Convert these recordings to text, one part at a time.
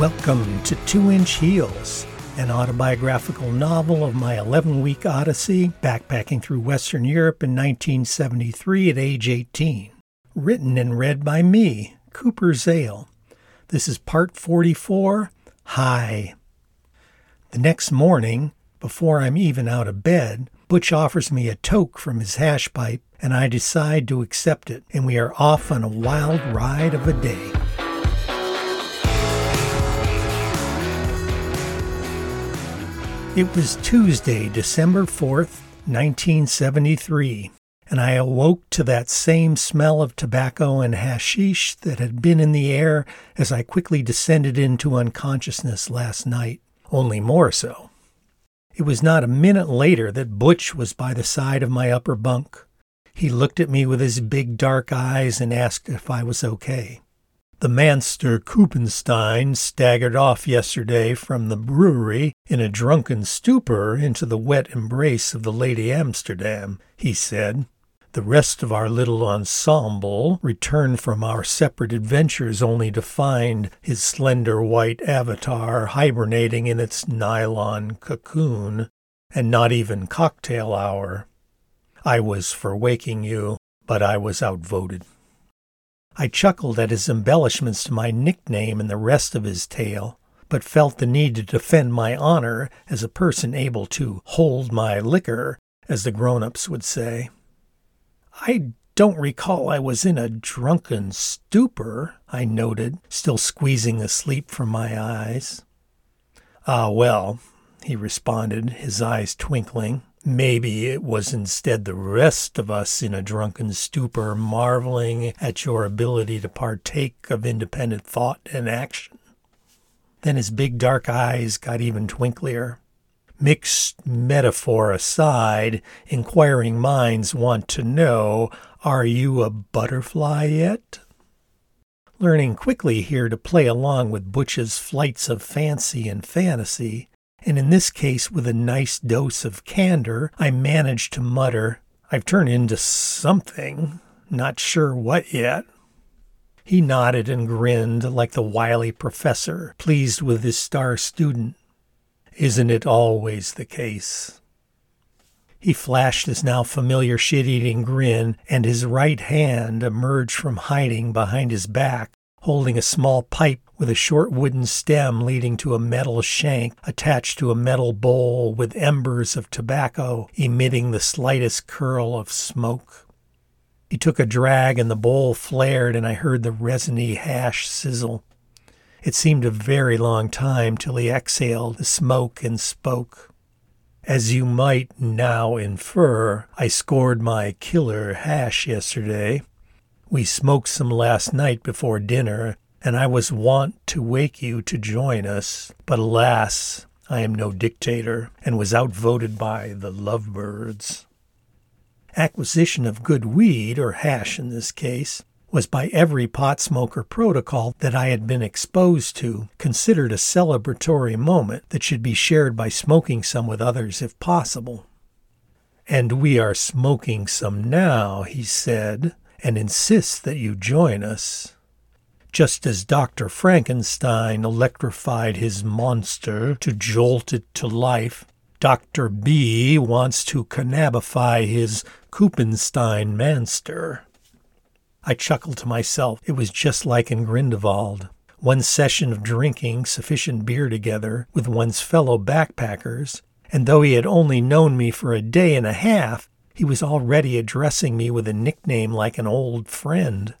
Welcome to Two Inch Heels, an autobiographical novel of my 11 week odyssey backpacking through Western Europe in 1973 at age 18. Written and read by me, Cooper Zale. This is part 44 High. The next morning, before I'm even out of bed, Butch offers me a toke from his hash pipe, and I decide to accept it, and we are off on a wild ride of a day. It was Tuesday, December 4th, 1973, and I awoke to that same smell of tobacco and hashish that had been in the air as I quickly descended into unconsciousness last night, only more so. It was not a minute later that Butch was by the side of my upper bunk. He looked at me with his big dark eyes and asked if I was okay. The Manster Kuppenstein staggered off yesterday from the brewery in a drunken stupor into the wet embrace of the Lady Amsterdam, he said. The rest of our little ensemble returned from our separate adventures only to find his slender white avatar hibernating in its nylon cocoon, and not even cocktail hour. I was for waking you, but I was outvoted. I chuckled at his embellishments to my nickname and the rest of his tale, but felt the need to defend my honor as a person able to hold my liquor, as the grown ups would say. I don't recall I was in a drunken stupor, I noted, still squeezing the sleep from my eyes. Ah, well, he responded, his eyes twinkling. Maybe it was instead the rest of us in a drunken stupor, marveling at your ability to partake of independent thought and action. Then his big dark eyes got even twinklier. Mixed metaphor aside, inquiring minds want to know are you a butterfly yet? Learning quickly here to play along with Butch's flights of fancy and fantasy, and in this case, with a nice dose of candor, I managed to mutter, I've turned into something, not sure what yet. He nodded and grinned like the wily professor, pleased with his star student. Isn't it always the case? He flashed his now familiar shit eating grin, and his right hand emerged from hiding behind his back, holding a small pipe with a short wooden stem leading to a metal shank attached to a metal bowl with embers of tobacco emitting the slightest curl of smoke. He took a drag and the bowl flared, and I heard the resiny hash sizzle. It seemed a very long time till he exhaled the smoke and spoke. As you might now infer, I scored my killer hash yesterday. We smoked some last night before dinner, and I was wont to wake you to join us, but alas, I am no dictator, and was outvoted by the lovebirds. Acquisition of good weed, or hash in this case, was by every pot smoker protocol that I had been exposed to considered a celebratory moment that should be shared by smoking some with others if possible. And we are smoking some now, he said, and insist that you join us. Just as Dr. Frankenstein electrified his monster to jolt it to life, Dr. B wants to cannabify his Kuppenstein manster. I chuckled to myself. It was just like in Grindelwald. One session of drinking sufficient beer together with one's fellow backpackers, and though he had only known me for a day and a half, he was already addressing me with a nickname like an old friend.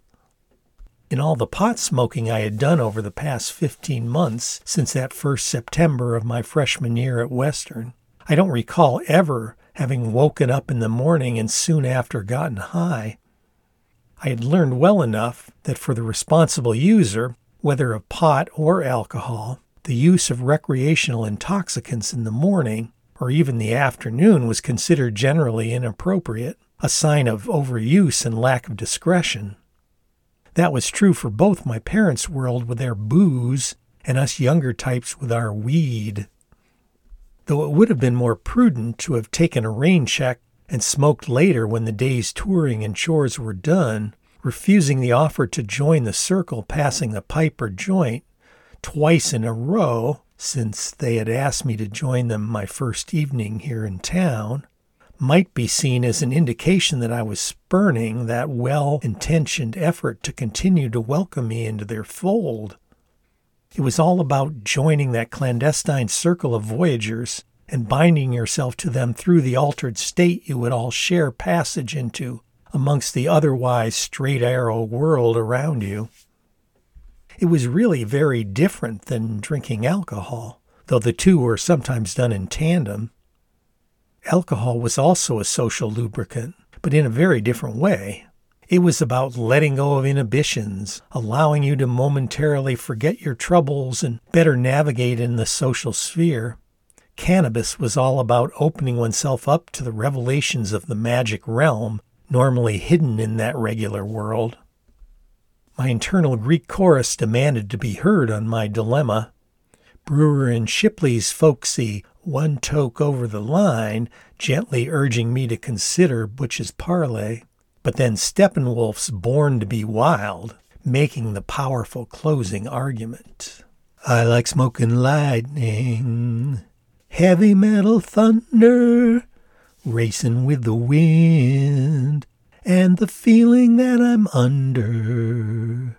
In all the pot smoking I had done over the past 15 months since that first September of my freshman year at Western, I don't recall ever having woken up in the morning and soon after gotten high. I had learned well enough that for the responsible user, whether of pot or alcohol, the use of recreational intoxicants in the morning or even the afternoon was considered generally inappropriate, a sign of overuse and lack of discretion. That was true for both my parents' world with their booze and us younger types with our weed. Though it would have been more prudent to have taken a rain check and smoked later when the day's touring and chores were done, refusing the offer to join the circle passing the pipe or joint, twice in a row, since they had asked me to join them my first evening here in town, might be seen as an indication that I was spurning that well intentioned effort to continue to welcome me into their fold. It was all about joining that clandestine circle of voyagers and binding yourself to them through the altered state you would all share passage into amongst the otherwise straight arrow world around you. It was really very different than drinking alcohol, though the two were sometimes done in tandem. Alcohol was also a social lubricant, but in a very different way. It was about letting go of inhibitions, allowing you to momentarily forget your troubles and better navigate in the social sphere. Cannabis was all about opening oneself up to the revelations of the magic realm, normally hidden in that regular world. My internal Greek chorus demanded to be heard on my dilemma. Brewer and Shipley's folksy one toke over the line, gently urging me to consider Butch's parley, but then Steppenwolf's Born to be Wild, making the powerful closing argument. I like smoking lightning, heavy metal thunder, racing with the wind, and the feeling that I'm under.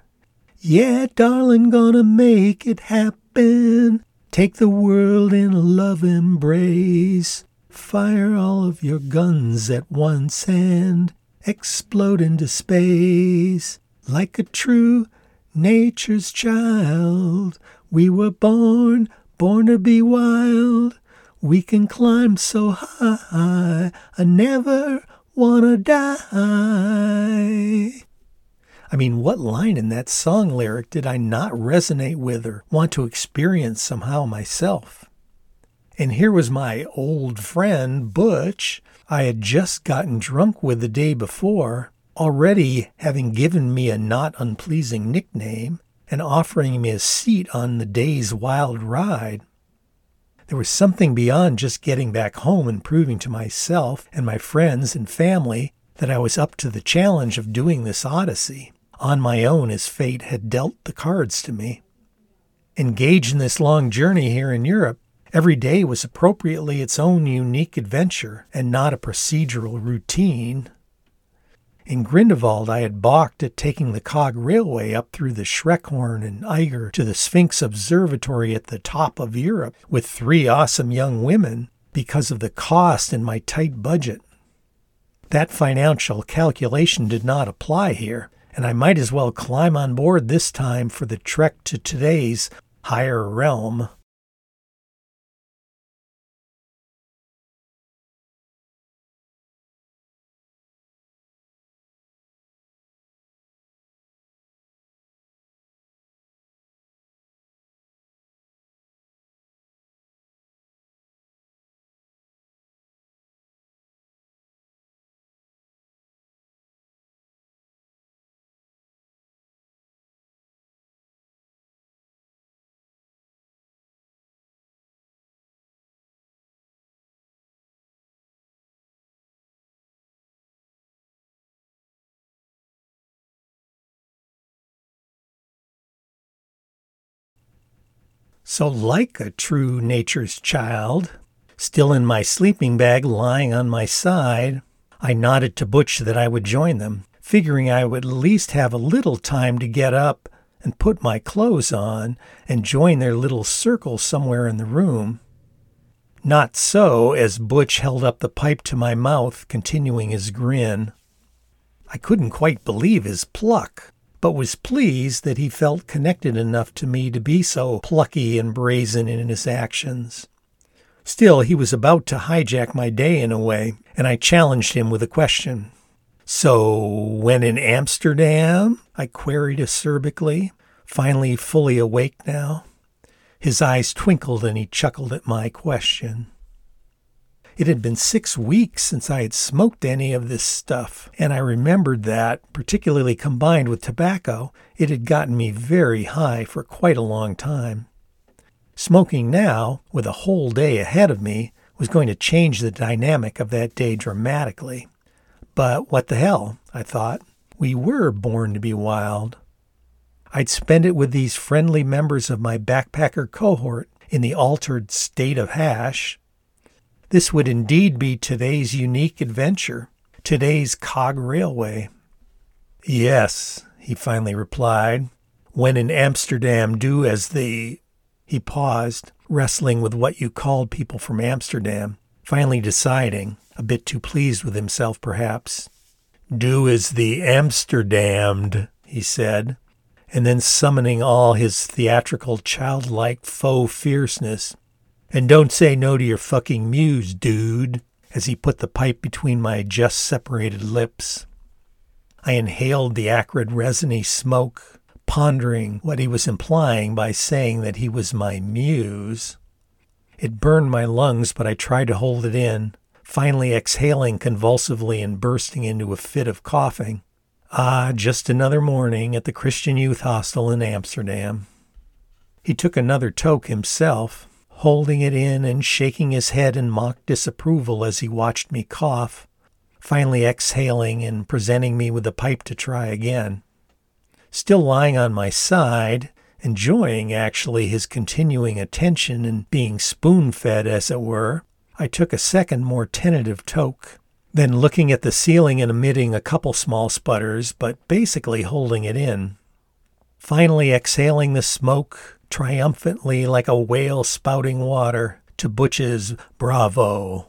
Yeah, darling, gonna make it happen. Take the world in a love embrace. Fire all of your guns at once and explode into space. Like a true nature's child, we were born, born to be wild. We can climb so high, I never wanna die. I mean, what line in that song lyric did I not resonate with or want to experience somehow myself? And here was my old friend, Butch, I had just gotten drunk with the day before, already having given me a not unpleasing nickname and offering me a seat on the day's wild ride. There was something beyond just getting back home and proving to myself and my friends and family that I was up to the challenge of doing this odyssey on my own as fate had dealt the cards to me. Engaged in this long journey here in Europe, every day was appropriately its own unique adventure and not a procedural routine. In Grindelwald, I had balked at taking the cog railway up through the Schreckhorn and Eiger to the Sphinx Observatory at the top of Europe with three awesome young women because of the cost and my tight budget. That financial calculation did not apply here, and I might as well climb on board this time for the trek to today's higher realm. So, like a true nature's child, still in my sleeping bag lying on my side, I nodded to Butch that I would join them, figuring I would at least have a little time to get up and put my clothes on and join their little circle somewhere in the room. Not so, as Butch held up the pipe to my mouth, continuing his grin. I couldn't quite believe his pluck but was pleased that he felt connected enough to me to be so plucky and brazen in his actions. Still, he was about to hijack my day in a way, and I challenged him with a question. So, when in Amsterdam? I queried acerbically, finally fully awake now. His eyes twinkled and he chuckled at my question. It had been six weeks since I had smoked any of this stuff, and I remembered that, particularly combined with tobacco, it had gotten me very high for quite a long time. Smoking now, with a whole day ahead of me, was going to change the dynamic of that day dramatically. But what the hell, I thought. We were born to be wild. I'd spend it with these friendly members of my backpacker cohort in the altered state of hash. This would indeed be today's unique adventure, today's cog railway. Yes, he finally replied, when in Amsterdam do as the. He paused, wrestling with what you called people from Amsterdam, finally deciding, a bit too pleased with himself perhaps. Do as the Amsterdammed, he said, and then summoning all his theatrical childlike faux fierceness. And don't say no to your fucking muse, dude, as he put the pipe between my just separated lips. I inhaled the acrid resiny smoke, pondering what he was implying by saying that he was my muse. It burned my lungs, but I tried to hold it in, finally exhaling convulsively and bursting into a fit of coughing. Ah, just another morning at the Christian Youth Hostel in Amsterdam. He took another toke himself, holding it in and shaking his head in mock disapproval as he watched me cough, finally exhaling and presenting me with a pipe to try again. Still lying on my side, enjoying actually his continuing attention and being spoon fed, as it were, I took a second, more tentative toke. Then looking at the ceiling and emitting a couple small sputters, but basically holding it in. Finally exhaling the smoke triumphantly like a whale spouting water to Butch's bravo.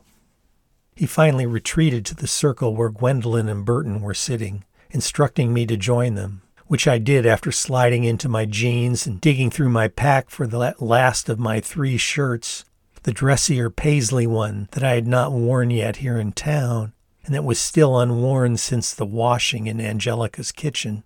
He finally retreated to the circle where Gwendolyn and Burton were sitting, instructing me to join them, which I did after sliding into my jeans and digging through my pack for the last of my three shirts, the dressier paisley one that I had not worn yet here in town, and that was still unworn since the washing in Angelica's kitchen.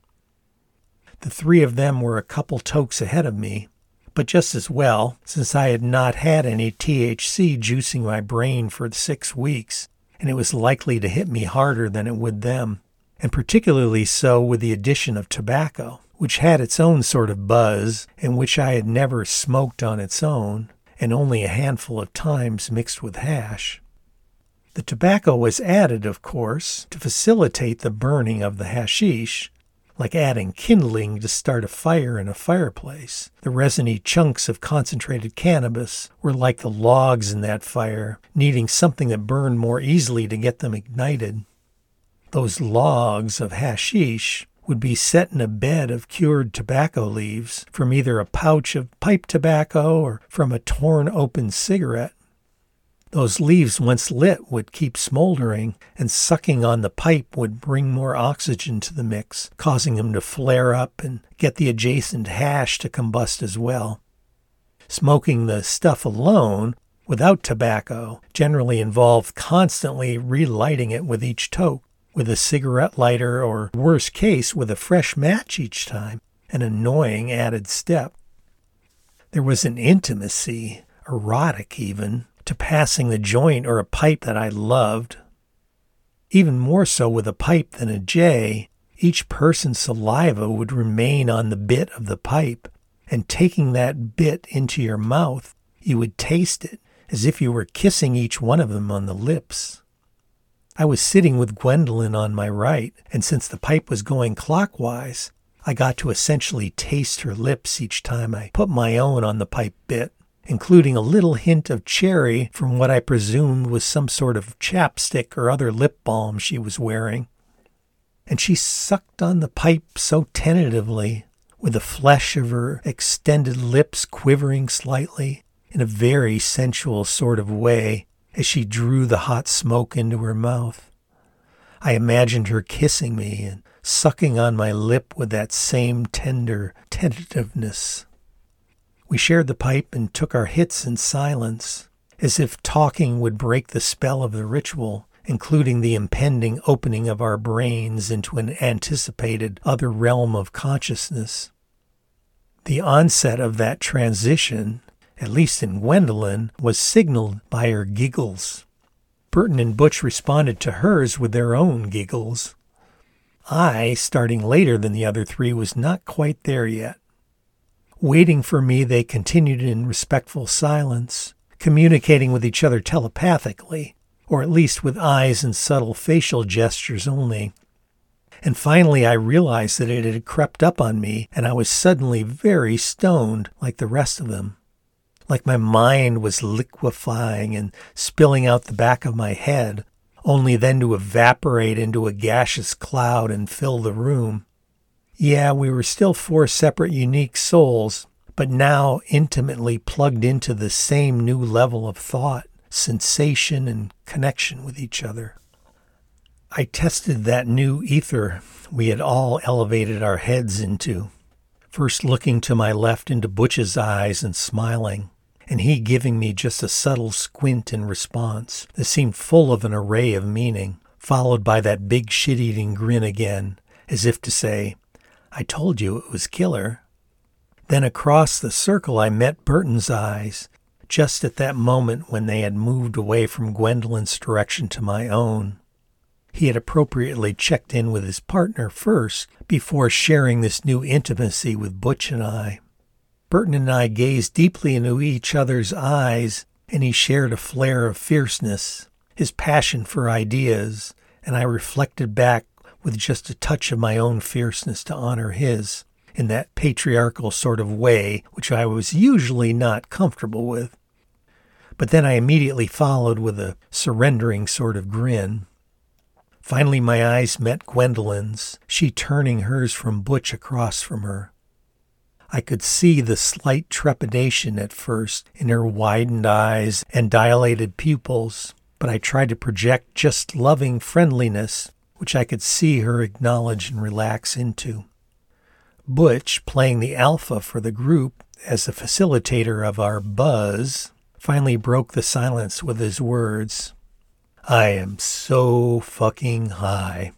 The three of them were a couple tokes ahead of me, but just as well, since I had not had any THC juicing my brain for six weeks, and it was likely to hit me harder than it would them, and particularly so with the addition of tobacco, which had its own sort of buzz, and which I had never smoked on its own, and only a handful of times mixed with hash. The tobacco was added, of course, to facilitate the burning of the hashish, like adding kindling to start a fire in a fireplace. The resiny chunks of concentrated cannabis were like the logs in that fire, needing something that burned more easily to get them ignited. Those logs of hashish would be set in a bed of cured tobacco leaves from either a pouch of pipe tobacco or from a torn open cigarette. Those leaves, once lit, would keep smoldering, and sucking on the pipe would bring more oxygen to the mix, causing them to flare up and get the adjacent hash to combust as well. Smoking the stuff alone, without tobacco, generally involved constantly relighting it with each toke, with a cigarette lighter, or worst case, with a fresh match each time, an annoying added step. There was an intimacy, erotic even, to passing the joint or a pipe that I loved. Even more so with a pipe than a J, each person's saliva would remain on the bit of the pipe, and taking that bit into your mouth, you would taste it as if you were kissing each one of them on the lips. I was sitting with Gwendolyn on my right, and since the pipe was going clockwise, I got to essentially taste her lips each time I put my own on the pipe bit including a little hint of cherry from what I presumed was some sort of chapstick or other lip balm she was wearing. And she sucked on the pipe so tentatively, with the flesh of her extended lips quivering slightly in a very sensual sort of way as she drew the hot smoke into her mouth. I imagined her kissing me and sucking on my lip with that same tender tentativeness. We shared the pipe and took our hits in silence, as if talking would break the spell of the ritual, including the impending opening of our brains into an anticipated other realm of consciousness. The onset of that transition, at least in Gwendolyn, was signaled by her giggles. Burton and Butch responded to hers with their own giggles. I, starting later than the other three, was not quite there yet. Waiting for me, they continued in respectful silence, communicating with each other telepathically, or at least with eyes and subtle facial gestures only. And finally, I realized that it had crept up on me, and I was suddenly very stoned like the rest of them. Like my mind was liquefying and spilling out the back of my head, only then to evaporate into a gaseous cloud and fill the room. Yeah, we were still four separate unique souls, but now intimately plugged into the same new level of thought, sensation, and connection with each other. I tested that new ether we had all elevated our heads into, first looking to my left into Butch's eyes and smiling, and he giving me just a subtle squint in response that seemed full of an array of meaning, followed by that big shit eating grin again, as if to say, I told you it was killer. Then across the circle I met Burton's eyes, just at that moment when they had moved away from Gwendolyn's direction to my own. He had appropriately checked in with his partner first before sharing this new intimacy with Butch and I. Burton and I gazed deeply into each other's eyes, and he shared a flare of fierceness, his passion for ideas, and I reflected back with just a touch of my own fierceness to honor his, in that patriarchal sort of way which I was usually not comfortable with. But then I immediately followed with a surrendering sort of grin. Finally, my eyes met Gwendolyn's, she turning hers from Butch across from her. I could see the slight trepidation at first in her widened eyes and dilated pupils, but I tried to project just loving friendliness, which I could see her acknowledge and relax into. Butch, playing the alpha for the group as the facilitator of our buzz, finally broke the silence with his words. I am so fucking high.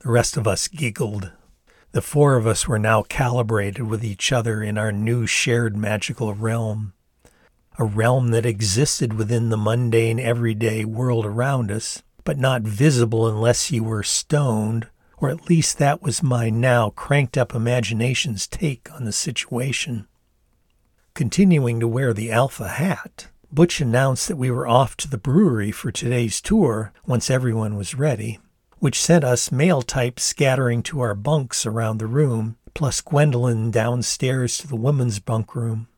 The rest of us giggled. The four of us were now calibrated with each other in our new shared magical realm. A realm that existed within the mundane, everyday world around us, but not visible unless you were stoned, or at least that was my now cranked up imagination's take on the situation. Continuing to wear the alpha hat, Butch announced that we were off to the brewery for today's tour once everyone was ready, which sent us male types scattering to our bunks around the room, plus Gwendolyn downstairs to the women's bunk room.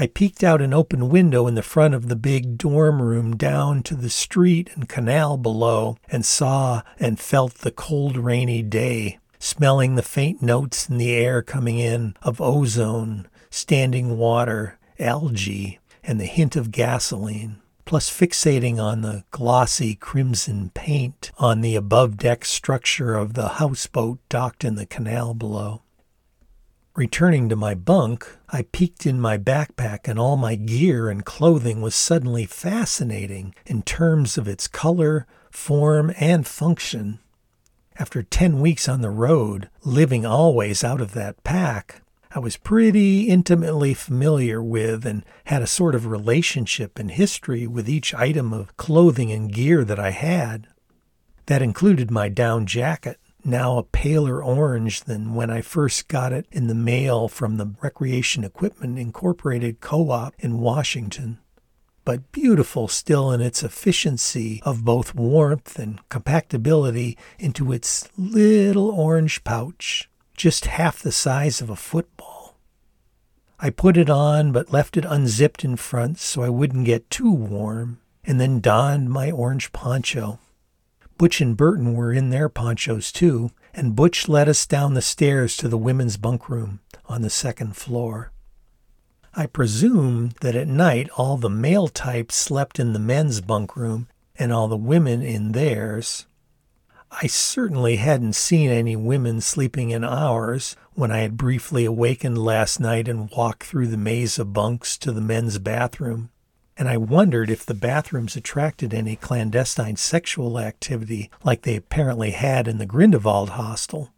I peeked out an open window in the front of the big dorm room down to the street and canal below and saw and felt the cold, rainy day, smelling the faint notes in the air coming in of ozone, standing water, algae, and the hint of gasoline, plus fixating on the glossy crimson paint on the above deck structure of the houseboat docked in the canal below. Returning to my bunk, I peeked in my backpack, and all my gear and clothing was suddenly fascinating in terms of its color, form, and function. After ten weeks on the road, living always out of that pack, I was pretty intimately familiar with and had a sort of relationship and history with each item of clothing and gear that I had. That included my down jacket, now a paler orange than when I first got it in the mail from the Recreation Equipment Incorporated Co op in Washington, but beautiful still in its efficiency of both warmth and compactability into its little orange pouch just half the size of a football. I put it on but left it unzipped in front so I wouldn't get too warm, and then donned my orange poncho. Butch and Burton were in their ponchos too, and Butch led us down the stairs to the women's bunk room on the second floor. I presume that at night all the male types slept in the men's bunk room and all the women in theirs, I certainly hadn't seen any women sleeping in ours when I had briefly awakened last night and walked through the maze of bunks to the men's bathroom, and I wondered if the bathrooms attracted any clandestine sexual activity like they apparently had in the Grindelwald hostel.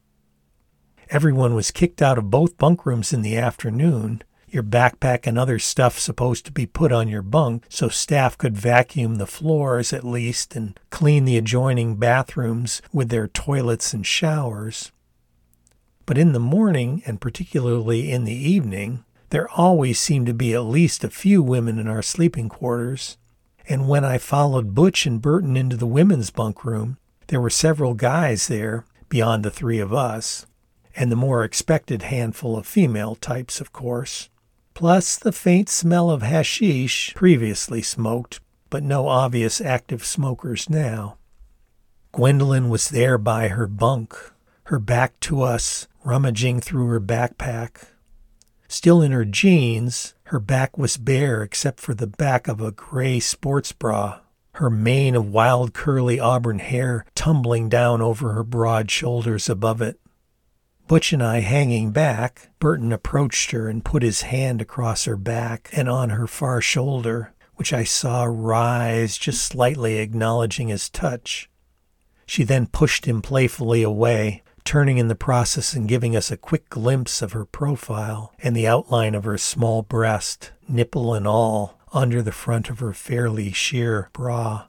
Everyone was kicked out of both bunk rooms in the afternoon, your backpack and other stuff supposed to be put on your bunk so staff could vacuum the floors at least and clean the adjoining bathrooms with their toilets and showers. But in the morning, and particularly in the evening, there always seemed to be at least a few women in our sleeping quarters. And when I followed Butch and Burton into the women's bunk room, there were several guys there, beyond the three of us, and the more expected handful of female types, of course, plus the faint smell of hashish previously smoked, but no obvious active smokers now. Gwendolyn was there by her bunk, her back to us, rummaging through her backpack. Still in her jeans, her back was bare except for the back of a gray sports bra, her mane of wild curly auburn hair tumbling down over her broad shoulders above it. Butch and I hanging back, Burton approached her and put his hand across her back and on her far shoulder, which I saw rise just slightly acknowledging his touch. She then pushed him playfully away, turning in the process and giving us a quick glimpse of her profile and the outline of her small breast, nipple and all, under the front of her fairly sheer bra.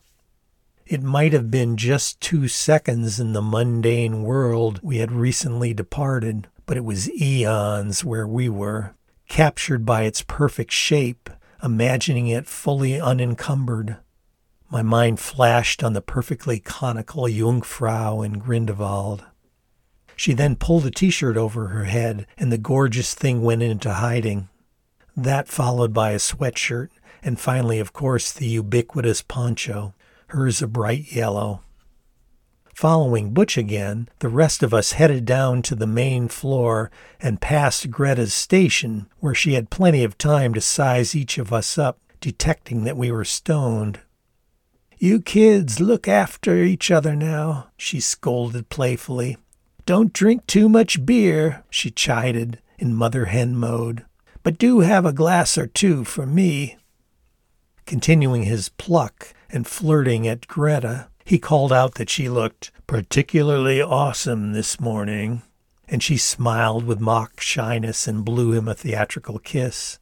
It might have been just two seconds in the mundane world we had recently departed, but it was eons where we were, captured by its perfect shape, imagining it fully unencumbered. My mind flashed on the perfectly conical Jungfrau in Grindelwald. She then pulled a t shirt over her head, and the gorgeous thing went into hiding. That followed by a sweatshirt, and finally, of course, the ubiquitous poncho, hers a bright yellow. Following Butch again, the rest of us headed down to the main floor and past Greta's station, where she had plenty of time to size each of us up, detecting that we were stoned. You kids look after each other now, she scolded playfully. Don't drink too much beer, she chided in mother hen mode, but do have a glass or two for me. Continuing his pluck and flirting at Greta, he called out that she looked particularly awesome this morning, and she smiled with mock shyness and blew him a theatrical kiss.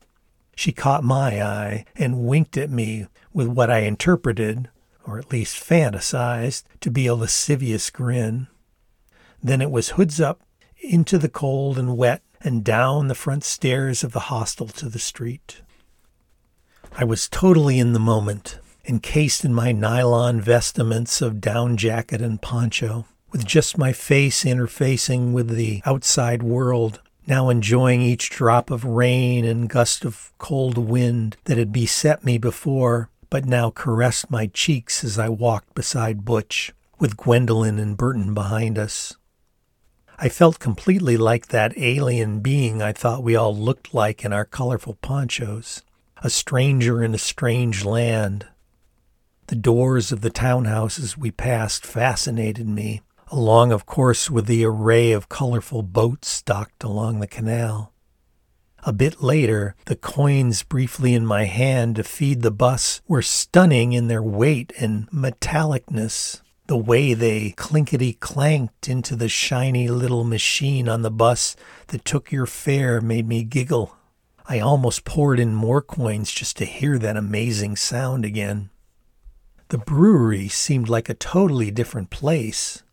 She caught my eye and winked at me with what I interpreted, or at least fantasized, to be a lascivious grin. Then it was hoods up, into the cold and wet, and down the front stairs of the hostel to the street. I was totally in the moment, encased in my nylon vestments of down jacket and poncho, with just my face interfacing with the outside world, now enjoying each drop of rain and gust of cold wind that had beset me before, but now caressed my cheeks as I walked beside Butch, with Gwendolyn and Burton behind us. I felt completely like that alien being I thought we all looked like in our colorful ponchos, a stranger in a strange land. The doors of the townhouses we passed fascinated me, along, of course, with the array of colorful boats docked along the canal. A bit later, the coins briefly in my hand to feed the bus were stunning in their weight and metallicness. The way they clinkety clanked into the shiny little machine on the bus that took your fare made me giggle. I almost poured in more coins just to hear that amazing sound again. The brewery seemed like a totally different place.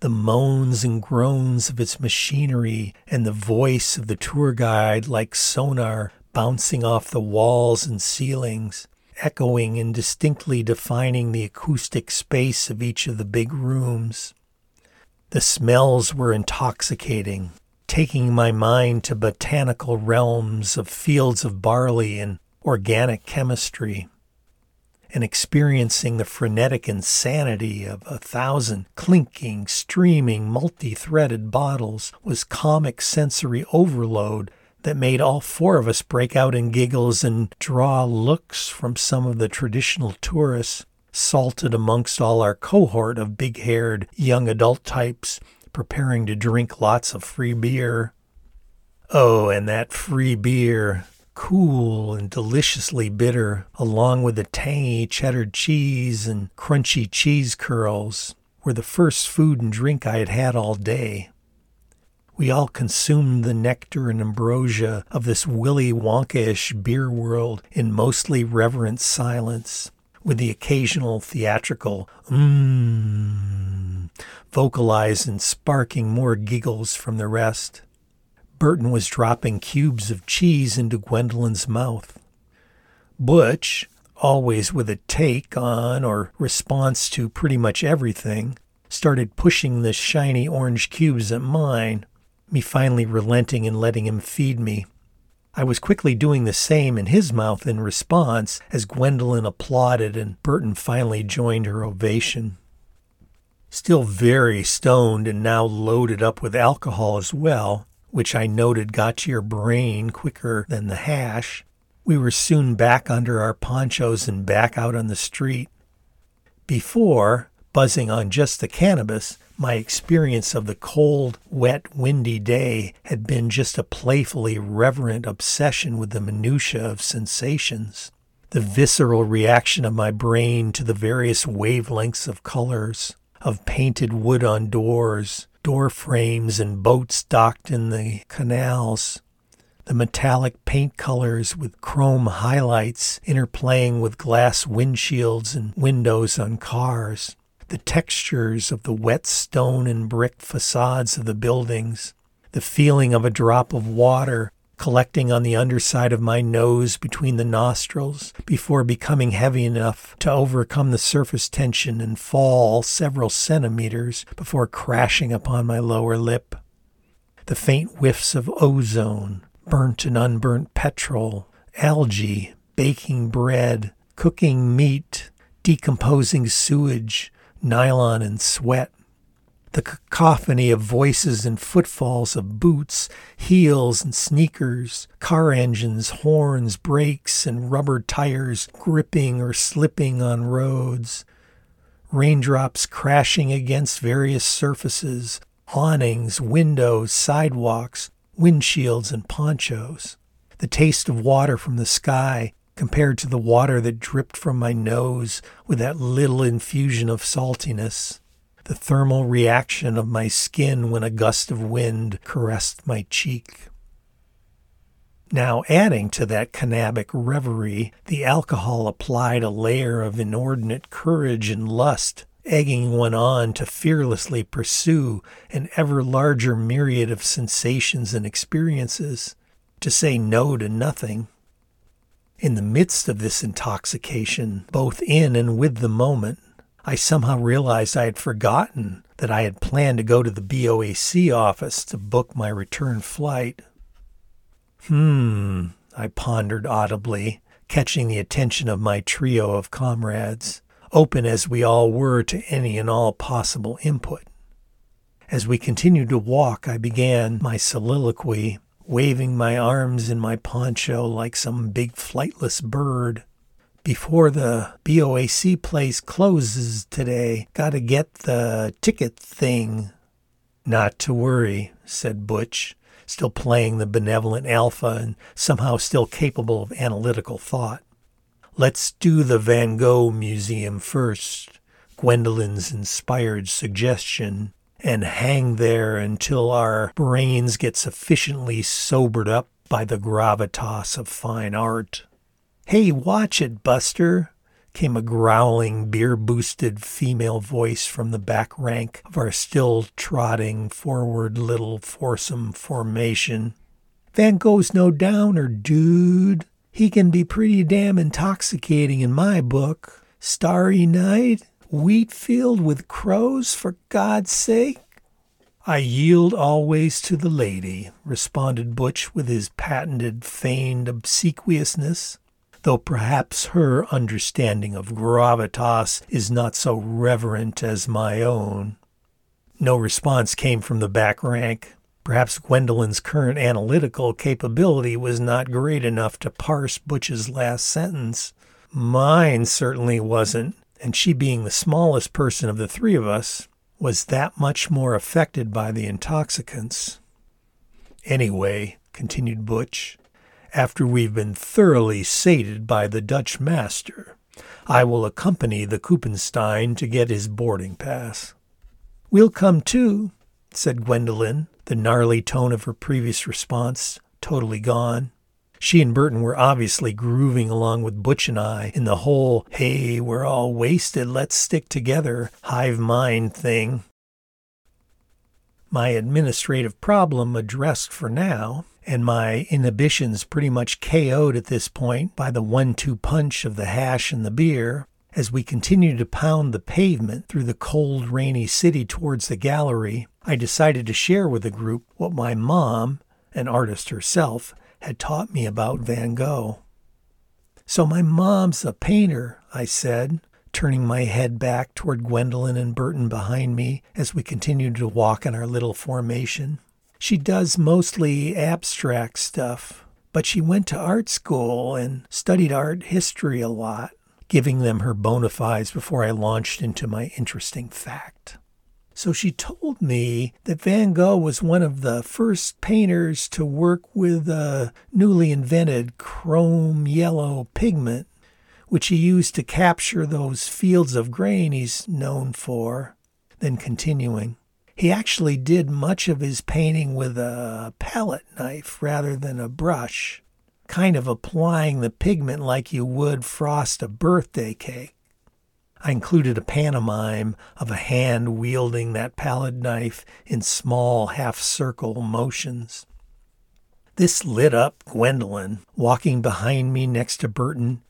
The moans and groans of its machinery and the voice of the tour guide like sonar bouncing off the walls and ceilings echoing and distinctly defining the acoustic space of each of the big rooms. The smells were intoxicating, taking my mind to botanical realms of fields of barley and organic chemistry, and experiencing the frenetic insanity of a thousand clinking, streaming, multi threaded bottles was comic sensory overload that made all four of us break out in giggles and draw looks from some of the traditional tourists salted amongst all our cohort of big haired young adult types preparing to drink lots of free beer. Oh, and that free beer, cool and deliciously bitter, along with the tangy cheddar cheese and crunchy cheese curls, were the first food and drink I had had all day. We all consumed the nectar and ambrosia of this Willy Wonka-ish beer world in mostly reverent silence, with the occasional theatrical mmm vocalized and sparking more giggles from the rest. Burton was dropping cubes of cheese into Gwendolyn's mouth. Butch, always with a take on or response to pretty much everything, started pushing the shiny orange cubes at mine, me finally relenting and letting him feed me. I was quickly doing the same in his mouth in response as Gwendolyn applauded and Burton finally joined her ovation. Still very stoned and now loaded up with alcohol as well, which I noted got to your brain quicker than the hash, we were soon back under our ponchos and back out on the street. Before, buzzing on just the cannabis, my experience of the cold, wet, windy day had been just a playfully reverent obsession with the minutiae of sensations, the visceral reaction of my brain to the various wavelengths of colors, of painted wood on doors, door frames, and boats docked in the canals, the metallic paint colors with chrome highlights interplaying with glass windshields and windows on cars, the textures of the wet stone and brick facades of the buildings, the feeling of a drop of water collecting on the underside of my nose between the nostrils before becoming heavy enough to overcome the surface tension and fall several centimeters before crashing upon my lower lip. The faint whiffs of ozone, burnt and unburnt petrol, algae, baking bread, cooking meat, decomposing sewage, nylon and sweat. The cacophony of voices and footfalls of boots, heels, and sneakers, car engines, horns, brakes, and rubber tires gripping or slipping on roads, raindrops crashing against various surfaces, awnings, windows, sidewalks, windshields, and ponchos. The taste of water from the sky compared to the water that dripped from my nose with that little infusion of saltiness. The thermal reaction of my skin when a gust of wind caressed my cheek. Now, adding to that cannabic reverie, the alcohol applied a layer of inordinate courage and lust egging one on to fearlessly pursue an ever larger myriad of sensations and experiences, to say no to nothing. In the midst of this intoxication, both in and with the moment, I somehow realized I had forgotten that I had planned to go to the BOAC office to book my return flight. Hmm, I pondered audibly, catching the attention of my trio of comrades open as we all were to any and all possible input. As we continued to walk, I began my soliloquy, waving my arms in my poncho like some big flightless bird. Before the BOAC place closes today, gotta get the ticket thing. Not to worry, said Butch, still playing the benevolent alpha and somehow still capable of analytical thought. Let's do the Van Gogh Museum first, Gwendolyn's inspired suggestion, and hang there until our brains get sufficiently sobered up by the gravitas of fine art. Hey, watch it, Buster, came a growling, beer boosted female voice from the back rank of our still trotting forward little foursome formation. Van Gogh's no downer, dude. He can be pretty damn intoxicating in my book. Starry night, wheat field with crows, for God's sake. I yield always to the lady, responded Butch with his patented feigned obsequiousness, though perhaps her understanding of gravitas is not so reverent as my own. No response came from the back rank. Perhaps Gwendolyn's current analytical capability was not great enough to parse Butch's last sentence. Mine certainly wasn't, and she being the smallest person of the three of us, was that much more affected by the intoxicants. Anyway, continued Butch, after we've been thoroughly sated by the Dutch master, I will accompany the Kuppenstein to get his boarding pass. We'll come too, said Gwendolyn, the gnarly tone of her previous response totally gone. She and Burton were obviously grooving along with Butch and I in the whole, hey, we're all wasted, let's stick together hive mind thing. My administrative problem addressed for now, and my inhibitions pretty much KO'd at this point by the one two punch of the hash and the beer, As we continued to pound the pavement through the cold, rainy city towards the gallery, I decided to share with the group what my mom, an artist herself, had taught me about Van Gogh. So my mom's a painter, I said, turning my head back toward Gwendolyn and Burton behind me as we continued to walk in our little formation. She does mostly abstract stuff, but she went to art school and studied art history a lot, giving them her bona fides before I launched into my interesting fact. So she told me that Van Gogh was one of the first painters to work with a newly invented chrome yellow pigment, which he used to capture those fields of grain he's known for. Then continuing, he actually did much of his painting with a palette knife rather than a brush, kind of applying the pigment like you would frost a birthday cake. I included a pantomime of a hand wielding that palette knife in small half circle motions. This lit up Gwendolyn, walking behind me next to Burton.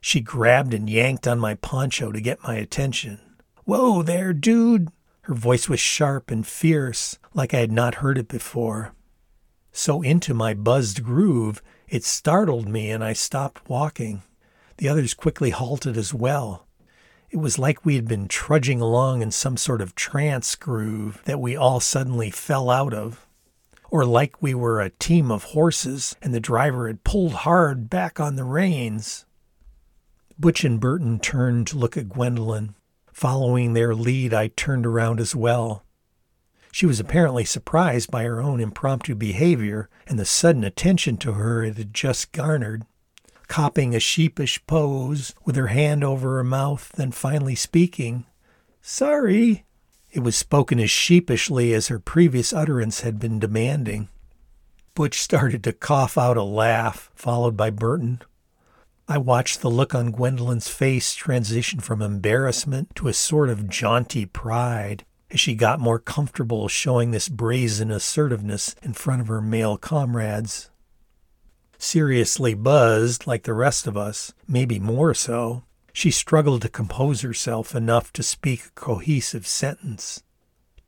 She grabbed and yanked on my poncho to get my attention. Whoa there, dude! Her voice was sharp and fierce, like I had not heard it before. So into my buzzed groove, it startled me and I stopped walking. The others quickly halted as well. It was like we had been trudging along in some sort of trance groove that we all suddenly fell out of. Or like we were a team of horses and the driver had pulled hard back on the reins. Butch and Burton turned to look at Gwendolyn. Following their lead, I turned around as well. She was apparently surprised by her own impromptu behavior and the sudden attention to her it had just garnered copying a sheepish pose with her hand over her mouth, then finally speaking. Sorry. It was spoken as sheepishly as her previous utterance had been demanding. Butch started to cough out a laugh, followed by Burton. I watched the look on Gwendolyn's face transition from embarrassment to a sort of jaunty pride as she got more comfortable showing this brazen assertiveness in front of her male comrades seriously buzzed like the rest of us, maybe more so, she struggled to compose herself enough to speak a cohesive sentence.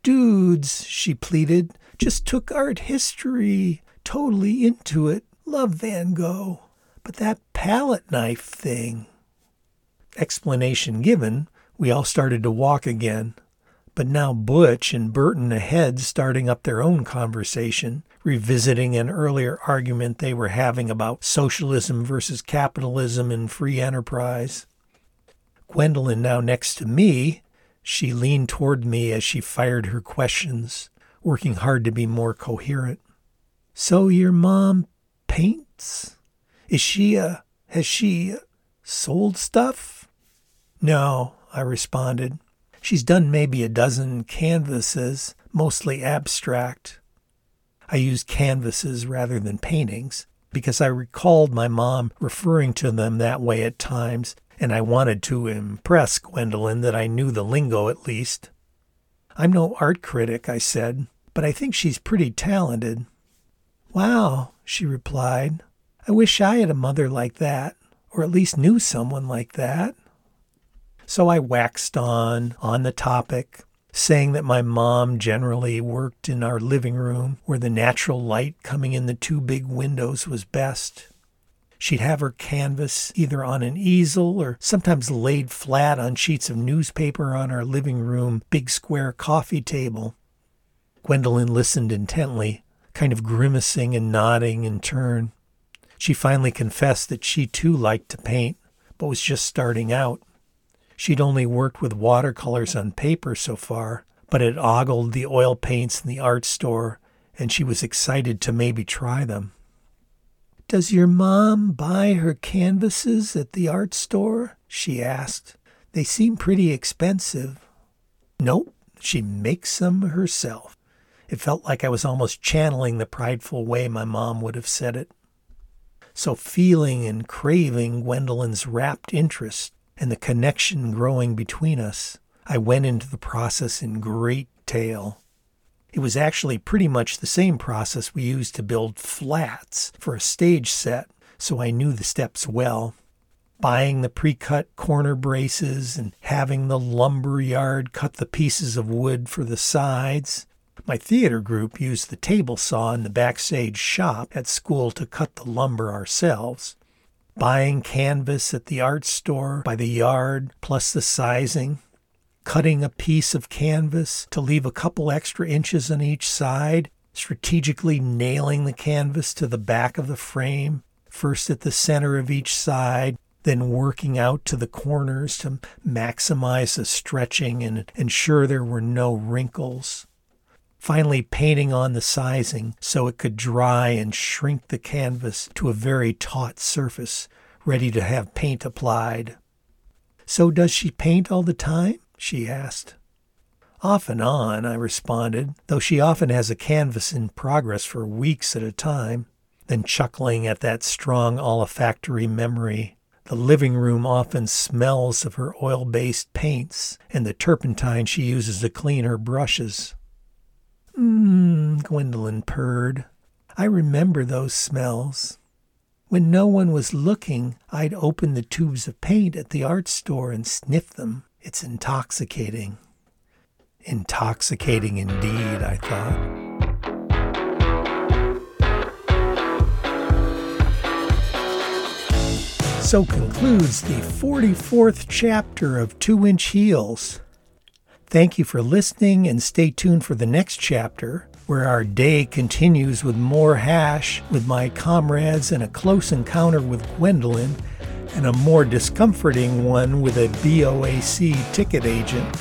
Dudes, she pleaded, just took art history totally into it. Love Van Gogh. But that palette knife thing. Explanation given, we all started to walk again. But now Butch and Burton ahead starting up their own conversation, revisiting an earlier argument they were having about socialism versus capitalism and free enterprise. Gwendolyn, now next to me, she leaned toward me as she fired her questions, working hard to be more coherent. So your mom paints? Is she a. has she sold stuff? No, I responded. She's done maybe a dozen canvases, mostly abstract. I used canvases rather than paintings because I recalled my mom referring to them that way at times, and I wanted to impress Gwendolyn that I knew the lingo at least. I'm no art critic, I said, but I think she's pretty talented. Wow, she replied. I wish I had a mother like that, or at least knew someone like that. So I waxed on, on the topic, saying that my mom generally worked in our living room where the natural light coming in the two big windows was best. She'd have her canvas either on an easel or sometimes laid flat on sheets of newspaper on our living room big square coffee table. Gwendolyn listened intently, kind of grimacing and nodding in turn. She finally confessed that she too liked to paint, but was just starting out. She'd only worked with watercolors on paper so far, but had ogled the oil paints in the art store, and she was excited to maybe try them. Does your mom buy her canvases at the art store? she asked. They seem pretty expensive. Nope, she makes them herself. It felt like I was almost channeling the prideful way my mom would have said it. So, feeling and craving Gwendolyn's rapt interest, and the connection growing between us, I went into the process in great detail. It was actually pretty much the same process we used to build flats for a stage set, so I knew the steps well. buying the pre cut corner braces and having the lumber yard cut the pieces of wood for the sides. My theater group used the table saw in the backstage shop at school to cut the lumber ourselves. Buying canvas at the art store by the yard plus the sizing. Cutting a piece of canvas to leave a couple extra inches on each side. Strategically nailing the canvas to the back of the frame, first at the center of each side, then working out to the corners to maximize the stretching and ensure there were no wrinkles. Finally, painting on the sizing so it could dry and shrink the canvas to a very taut surface, ready to have paint applied. So, does she paint all the time? she asked. Off and on, I responded, though she often has a canvas in progress for weeks at a time, then chuckling at that strong olfactory memory the living room often smells of her oil based paints and the turpentine she uses to clean her brushes. Mmm, Gwendolyn purred. I remember those smells. When no one was looking, I'd open the tubes of paint at the art store and sniff them. It's intoxicating. Intoxicating indeed, I thought. So concludes the 44th chapter of Two Inch Heels. Thank you for listening and stay tuned for the next chapter, where our day continues with more hash with my comrades and a close encounter with Gwendolyn and a more discomforting one with a BOAC ticket agent.